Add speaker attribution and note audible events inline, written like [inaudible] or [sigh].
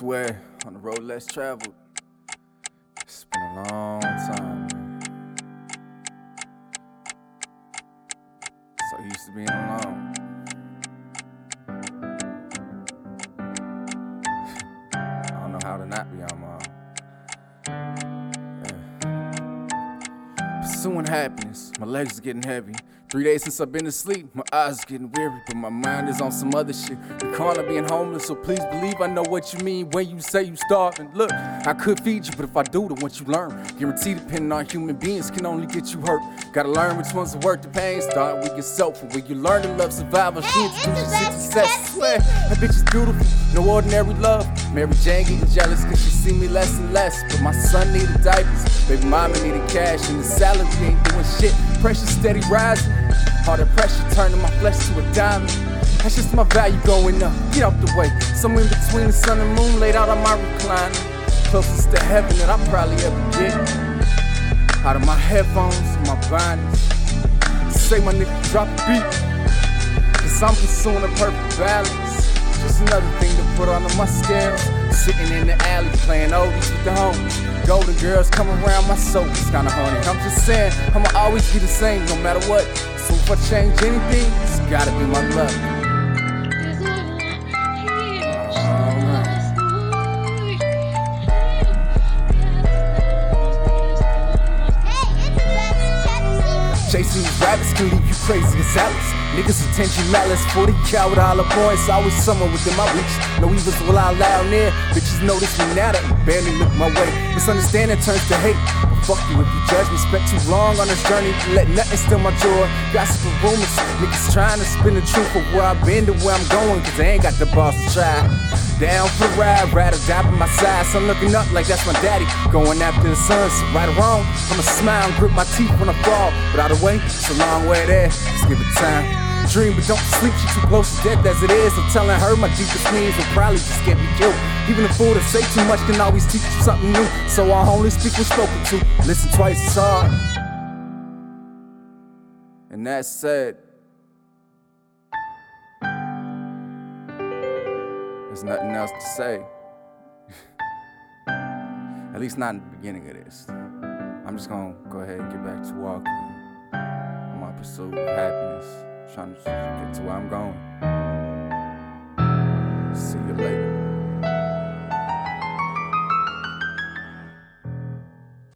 Speaker 1: swear, on the road less traveled, it's been a long time. So used to being alone. I don't know how to not be on my yeah. Pursuing happiness, my legs are getting heavy. Three days since I've been asleep, my eyes are getting weary, but my mind is on some other shit. You're calling being homeless, so please believe I know what you mean when you say you starving. Look, I could feed you, but if I do, then what you learn. Guaranteed depending on human beings can only get you hurt. Gotta learn which one's are worth the pain. Start with yourself, and when you learn to love survival, she introduces you to success. Swear, that bitch is beautiful, no ordinary love. Mary Jane getting jealous cause she see me less and less. But my son needed diapers, baby mama needed cash, and the salary ain't doing shit. Pressure steady rising. The pressure turning my flesh to a diamond. That's just my value going up. Get out the way. Somewhere in between the sun and moon, laid out on my recliner. Closest to heaven that I probably ever get. Out of my headphones, my bindings. Say my nigga drop the beat. Cause I'm pursuing a perfect balance. Just another thing to put on my scales. Sitting in the alley playing oldies with the homies. Golden girls come around, my soul is kinda horny. I'm just saying, I'ma always be the same no matter what. So if I change anything, it's gotta be my luck. Chasing these rabbits can leave you crazy as Alice. Niggas attention malice, 40 coward dollar points, always somewhere within my reach. No evils will I allow near. Bitches notice me now that barely look my way. Misunderstanding turns to hate. Fuck you if you judge me. Spent too long on this journey, let nothing steal my joy. Gossip and rumors, niggas trying to spin the truth of where I've been to where I'm going, cause they ain't got the balls to try. Down for the ride, ride or die by my side. Son looking up like that's my daddy. Going after the sun, so right or wrong, I'ma smile and grip my teeth when I fall. But either way, it's a long way there. Just give it time. Dream, but don't sleep, she too close to death as it is. I'm telling her my deepest needs will probably just get me killed. Even a fool that say too much can always teach you something new. So I only speak when spoken to. Listen twice as hard. And that said, there's nothing else to say. [laughs] At least not in the beginning of this. I'm just gonna go ahead and get back to walking. On my pursuit of happiness. Trying to get to where I'm going. See you later.